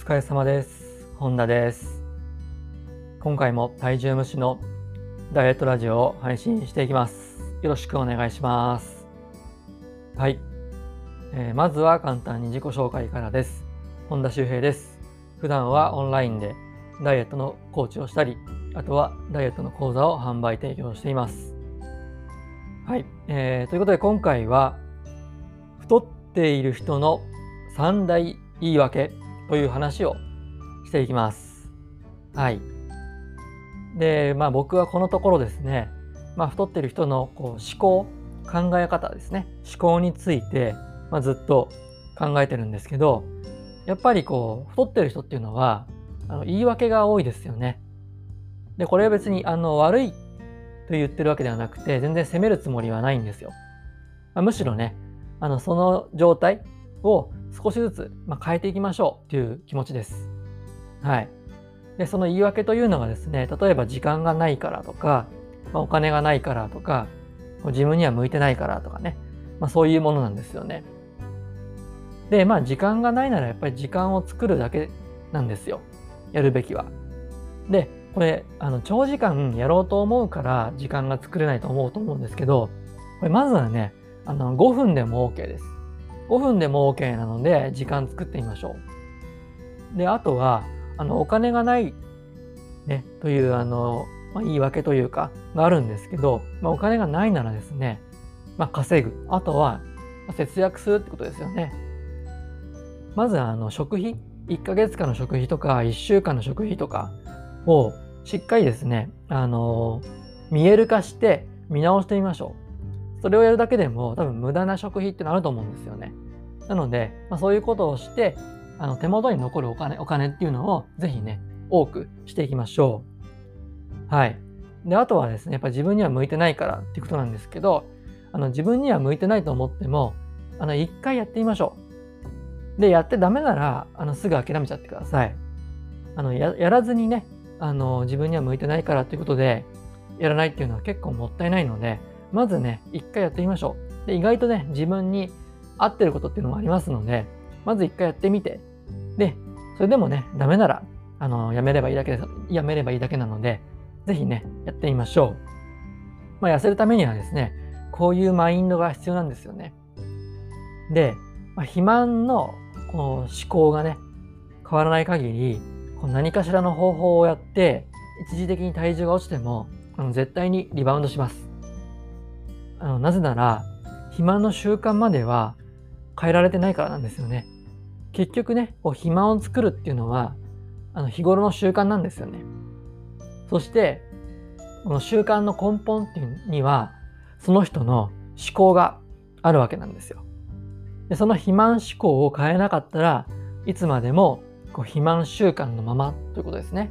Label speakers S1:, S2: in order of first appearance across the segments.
S1: 疲れ様です。本田です。今回も体重無視のダイエットラジオを配信していきます。よろしくお願いします。はい。えーまずは簡単に自己紹介からです。本田修平です。普段はオンラインでダイエットのコーチをしたり、あとはダイエットの講座を販売提供しています。はい。えーということで今回は太っている人の三大言い訳という話をしていきます。はい。で、まあ僕はこのところですね、まあ太ってる人のこう思考、考え方ですね、思考について、まあ、ずっと考えてるんですけど、やっぱりこう太ってる人っていうのはあの言い訳が多いですよね。で、これは別にあの悪いと言ってるわけではなくて、全然責めるつもりはないんですよ。まあむしろね、あのその状態を少しずつ、まあ、変えていきましょうという気持ちです。はい。で、その言い訳というのがですね、例えば時間がないからとか、まあ、お金がないからとか、自分には向いてないからとかね、まあ、そういうものなんですよね。で、まあ時間がないならやっぱり時間を作るだけなんですよ。やるべきは。で、これ、あの、長時間やろうと思うから時間が作れないと思うと思うんですけど、これまずはね、あの、5分でも OK です。5分でも OK なので、時間作ってみましょう。で、あとは、あの、お金がない、ね、という、あの、まあ、言い訳というか、があるんですけど、まあ、お金がないならですね、まあ、稼ぐ。あとは、節約するってことですよね。まず、あの、食費、1ヶ月間の食費とか、1週間の食費とかを、しっかりですね、あの、見える化して見直してみましょう。それをやるだけでも多分無駄な食費ってのあると思うんですよね。なので、まあ、そういうことをして、あの手元に残るお金、お金っていうのをぜひね、多くしていきましょう。はい。で、あとはですね、やっぱり自分には向いてないからっていうことなんですけど、あの自分には向いてないと思っても、あの、一回やってみましょう。で、やってダメなら、あの、すぐ諦めちゃってください。あの、ややらずにね、あの、自分には向いてないからっていうことで、やらないっていうのは結構もったいないので、まずね、一回やってみましょう。で、意外とね、自分に合ってることっていうのもありますので、まず一回やってみて、で、それでもね、ダメなら、あの、やめればいいだけです、やめればいいだけなので、ぜひね、やってみましょう。まあ、痩せるためにはですね、こういうマインドが必要なんですよね。で、まあ、肥満のこの思考がね、変わらない限り、こう何かしらの方法をやって、一時的に体重が落ちても、あの絶対にリバウンドします。あのなぜなら、肥満の習慣までは変えられてないからなんですよね。結局ね、こう肥満を作るっていうのは、あの日頃の習慣なんですよね。そして、この習慣の根本っていうには、その人の思考があるわけなんですよ。でその肥満思考を変えなかったらいつまでもこう肥満習慣のままということですね。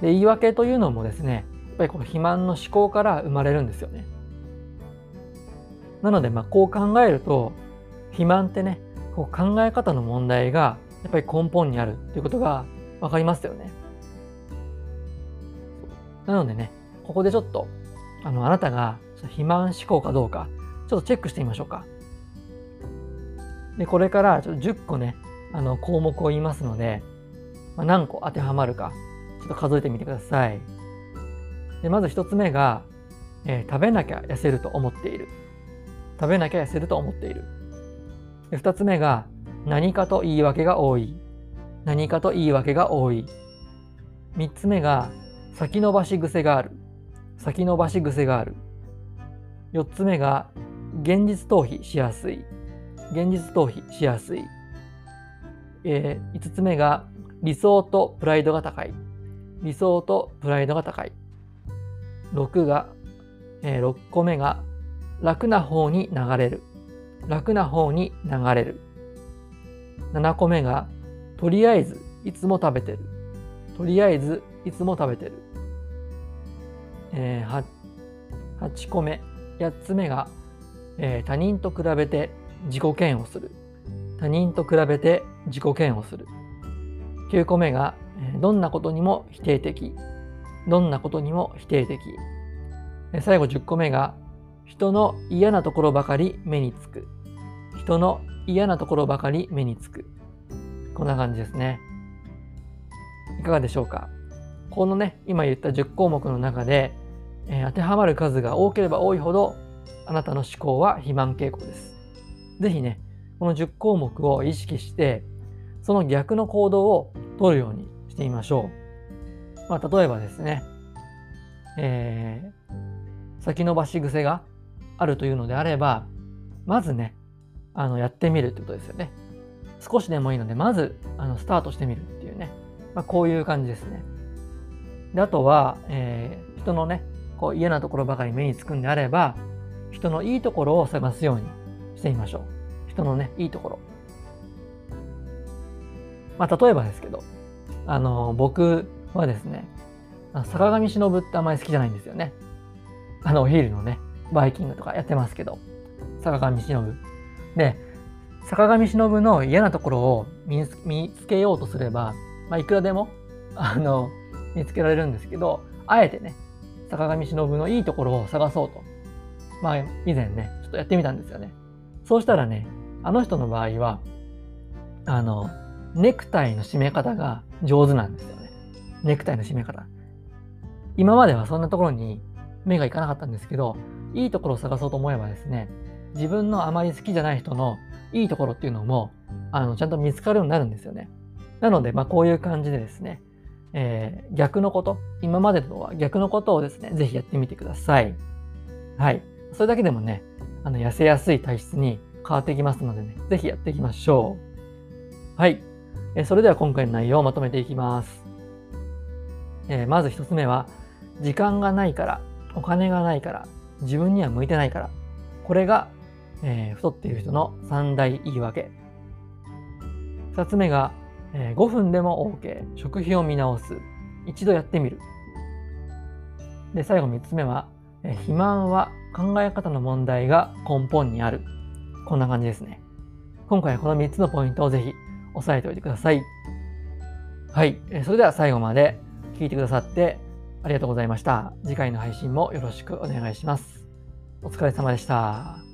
S1: で言い訳というのもですねやっぱりこう肥満の思考から生まれるんですよね。なのでまあこう考えると肥満ってねこう考え方の問題がやっぱり根本にあるということが分かりますよね。なのでねここでちょっとあのあなたが肥満思考かどうかちょっとチェックしてみましょうか。で、これからちょっと10個ね、あの項目を言いますので、まあ、何個当てはまるか、ちょっと数えてみてください。で、まず1つ目が、えー食べなきゃ痩せると思っている。食べなきゃ痩せると思っている。で、2つ目が、何かと言い訳が多い。何かと言い訳が多い。3つ目が、先延ばし癖がある。先延ばし癖がある。4つ目が、現実逃避しやすい。現実逃避しやすい。えー、5つ目が理想とプライドが高い。理想とプライドが高い。6が、えー6個目が楽な方に流れる。楽な方に流れる。7個目がとりあえずいつも食べてる。とりあえずいつも食べてる。えー、8個目。8つ目が、えー他人と比べて自己嫌悪する。他人と比べて自己嫌悪する。9個目が、えーどんなことにも否定的。どんなことにも否定的。最後10個目が、人の嫌なところばかり目につく。人の嫌なところばかり目につく。こんな感じですね。いかがでしょうか？このね、今言った10項目の中で、えー、当てはまる数が多ければ多いほど、あなたの思考は肥満傾向です。ぜひね、この10項目を意識して、その逆の行動を取るようにしてみましょう。まあ、例えばですね、えー、先延ばし癖があるというのであれば、まずね、あのやってみるってことですよね。少しでもいいので、まずあのスタートしてみるっていうね、まあ、こういう感じですね。であとは、えー、人のね、こう嫌なところばかり目につくんであれば、人のいいところを探すようにしてみましょう。人のね、いいところ。まあ、例えばですけど、あの、僕はですね、坂上忍ってあんまり好きじゃないんですよね。あの、お昼のね、バイキングとかやってますけど、坂上忍。で、坂上忍の嫌なところを見つけようとすれば、まあ、いくらでも、あの、見つけられるんですけど、あえてね、坂上忍のいいところを探そうと。まあ、以前ね、ちょっとやってみたんですよね。そうしたらね、あの人の場合は、あの、ネクタイの締め方が上手なんですよね。ネクタイの締め方。今まではそんなところに目がいかなかったんですけど、いいところを探そうと思えばですね、自分のあまり好きじゃない人のいいところっていうのも、あの、ちゃんと見つかるようになるんですよね。なので、まあ、こういう感じでですね、えー、逆のこと、今までとは逆のことをですね、ぜひやってみてください。はい。それだけでもね、あの、痩せやすい体質に変わってきますのでね、ぜひやっていきましょう。はい。えー、それでは今回の内容をまとめていきます。えー、まず一つ目は、時間がないから、お金がないから、自分には向いてないから。これが、えー、太っている人の三大言い訳。二つ目が、えー、5分でも OK。食費を見直す。一度やってみる。で、最後3つ目は、えー、肥満は考え方の問題が根本にある。こんな感じですね。今回はこの3つのポイントをぜひ押さえておいてください。はい。えー、それでは最後まで聞いてくださってありがとうございました。次回の配信もよろしくお願いします。お疲れ様でした。